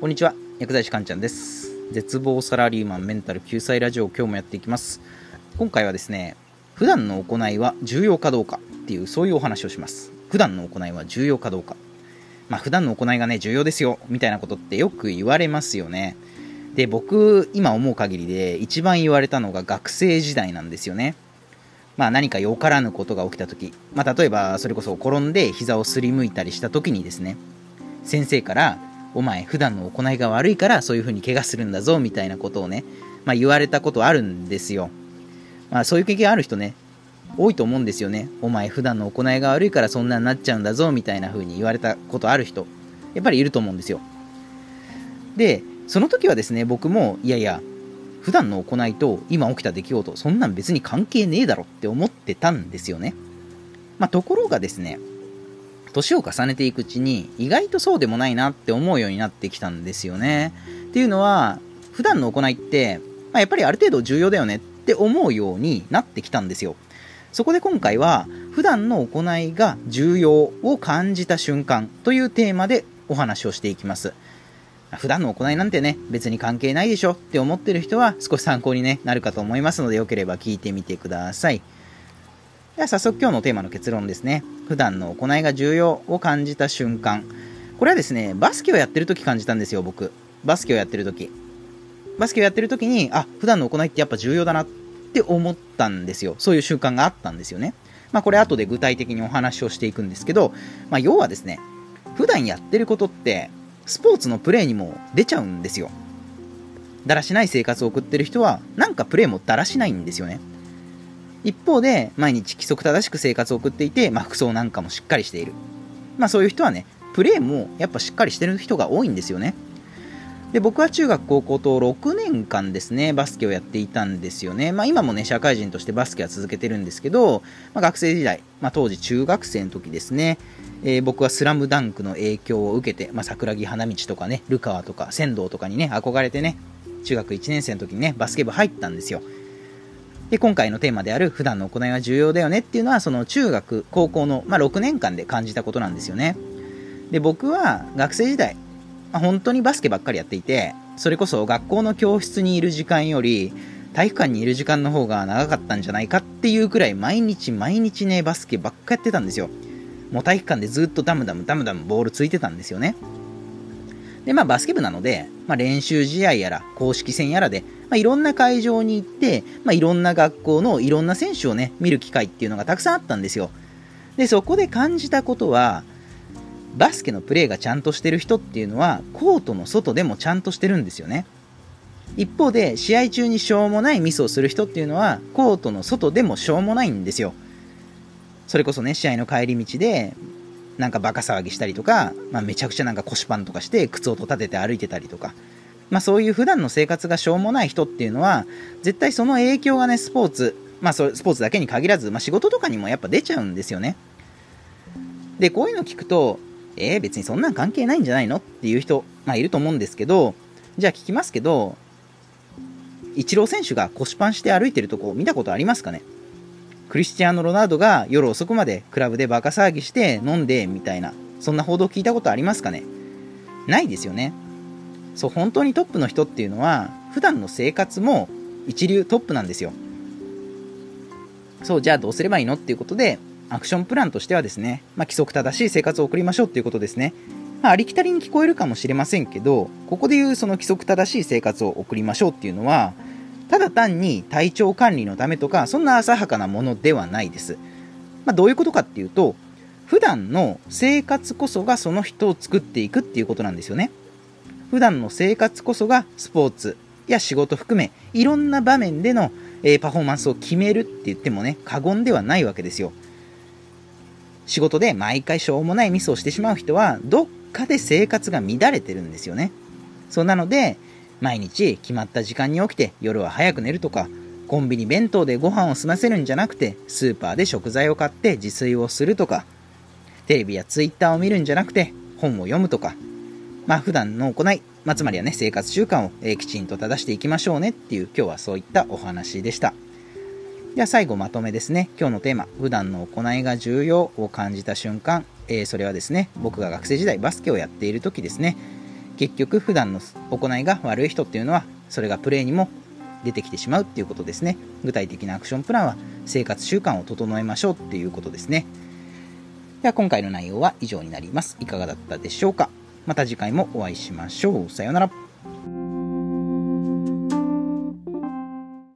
こんにちは。薬剤師かんちゃんです。絶望サラリーマンメンタル救済ラジオ今日もやっていきます。今回はですね普段の行いは重要かどうかっていうそういうお話をします。普段の行いは重要かどうか。まあ普段の行いがね重要ですよみたいなことってよく言われますよね。で僕今思う限りで一番言われたのが学生時代なんですよね。まあ、何かよからぬことが起きた時、まあ、例えばそれこそ転んで膝をすりむいたりした時にですね先生から「お前普段の行いが悪いからそういう風に怪我するんだぞ」みたいなことをね、まあ、言われたことあるんですよ、まあ、そういう経験ある人ね多いと思うんですよね。お前普段の行いが悪いからそんなになっちゃうんだぞみたいな風に言われたことある人やっぱりいると思うんですよ。でその時はですね僕もいやいや普段の行いと今起きた出来事、そんなん別に関係ねえだろって思ってたんですよね。まあ、ところがですね、年を重ねていくうちに意外とそうでもないなって思うようになってきたんですよね。っていうのは、普段の行いって、まあ、やっぱりある程度重要だよねって思うようになってきたんですよ。そこで今回は、普段の行いが重要を感じた瞬間というテーマでお話をしていきます。普段の行いなんてね、別に関係ないでしょって思ってる人は少し参考に、ね、なるかと思いますので、よければ聞いてみてください。では早速今日のテーマの結論ですね。普段の行いが重要を感じた瞬間。これはですね、バスケをやってる時感じたんですよ、僕。バスケをやってる時。バスケをやってる時に、あ、普段の行いってやっぱ重要だなって思ったんですよ。そういう習慣があったんですよね。まあこれ後で具体的にお話をしていくんですけど、まあ要はですね、普段やってることってスポーツのプレーにも出ちゃうんですよ。だらしない生活を送ってる人は、なんかプレーもだらしないんですよね。一方で、毎日規則正しく生活を送っていて、まあ、服装なんかもしっかりしている。まあそういう人はね、プレーもやっぱしっかりしてる人が多いんですよね。で僕は中学高校と6年間ですねバスケをやっていたんですよね、まあ、今もね社会人としてバスケは続けてるんですけど、まあ、学生時代、まあ、当時中学生の時ですね、えー、僕はスラムダンクの影響を受けて、まあ、桜木花道とかねルカとか仙道とかにね憧れてね中学1年生の時にねバスケ部入ったんですよで今回のテーマである普段の行いは重要だよねっていうのはその中学高校の、まあ、6年間で感じたことなんですよねで僕は学生時代まあ、本当にバスケばっかりやっていて、それこそ学校の教室にいる時間より、体育館にいる時間の方が長かったんじゃないかっていうくらい毎日毎日ね、バスケばっかやってたんですよ。もう体育館でずっとダムダムダムダムボールついてたんですよね。で、まあバスケ部なので、まあ練習試合やら公式戦やらで、まあいろんな会場に行って、まあいろんな学校のいろんな選手をね、見る機会っていうのがたくさんあったんですよ。で、そこで感じたことは、バスケのプレーがちゃんとしてる人っていうのはコートの外でもちゃんとしてるんですよね一方で試合中にしょうもないミスをする人っていうのはコートの外でもしょうもないんですよそれこそね試合の帰り道でなんかバカ騒ぎしたりとか、まあ、めちゃくちゃなんか腰パンとかして靴音立てて歩いてたりとか、まあ、そういう普段の生活がしょうもない人っていうのは絶対その影響がねスポーツまあ、そスポーツだけに限らず、まあ、仕事とかにもやっぱ出ちゃうんですよね。でこういうの聞くとえー、別にそんなん関係ないんじゃないのっていう人、まあ、いると思うんですけど、じゃあ聞きますけど、イチロー選手が腰パンして歩いてるとこ見たことありますかね？クリスチアーノ・ロナウドが夜遅くまでクラブでバカ騒ぎして飲んでみたいな、そんな報道聞いたことありますかね？ないですよね。そう、本当にトップの人っていうのは、普段の生活も一流トップなんですよ。そう、じゃあどうすればいいのっていうことで、アクションプランとしてはですね、まあ、規則正しい生活を送りましょうということですね。まあ、ありきたりに聞こえるかもしれませんけど、ここでいうその規則正しい生活を送りましょうっていうのは、ただ単に体調管理のためとか、そんな浅はかなものではないです。まあ、どういうことかっていうと、普段の生活こそがその人を作っていくっていうことなんですよね。普段の生活こそがスポーツや仕事含め、いろんな場面での、え、パフォーマンスを決めるって言ってもね、過言ではないわけですよ。仕事で毎回しょうもないミスをしてしまう人は、どっかで生活が乱れてるんですよね。そうなので、毎日決まった時間に起きて夜は早く寝るとか、コンビニ弁当でご飯を済ませるんじゃなくて、スーパーで食材を買って自炊をするとか、テレビやツイッターを見るんじゃなくて、本を読むとか、まあ普段の行い、まあ、つまりはね、生活習慣を、えきちんと正していきましょうねっていう今日はそういったお話でした。では最後まとめですね。今日のテーマ、普段の行いが重要を感じた瞬間、えー、それはですね、僕が学生時代バスケをやっている時ですね、結局普段の行いが悪い人っていうのはそれがプレーにも出てきてしまうっていうことですね。具体的なアクションプランは生活習慣を整えましょうっていうことですね。では今回の内容は以上になります。いかがだったでしょうか？また次回もお会いしましょう。さようなら。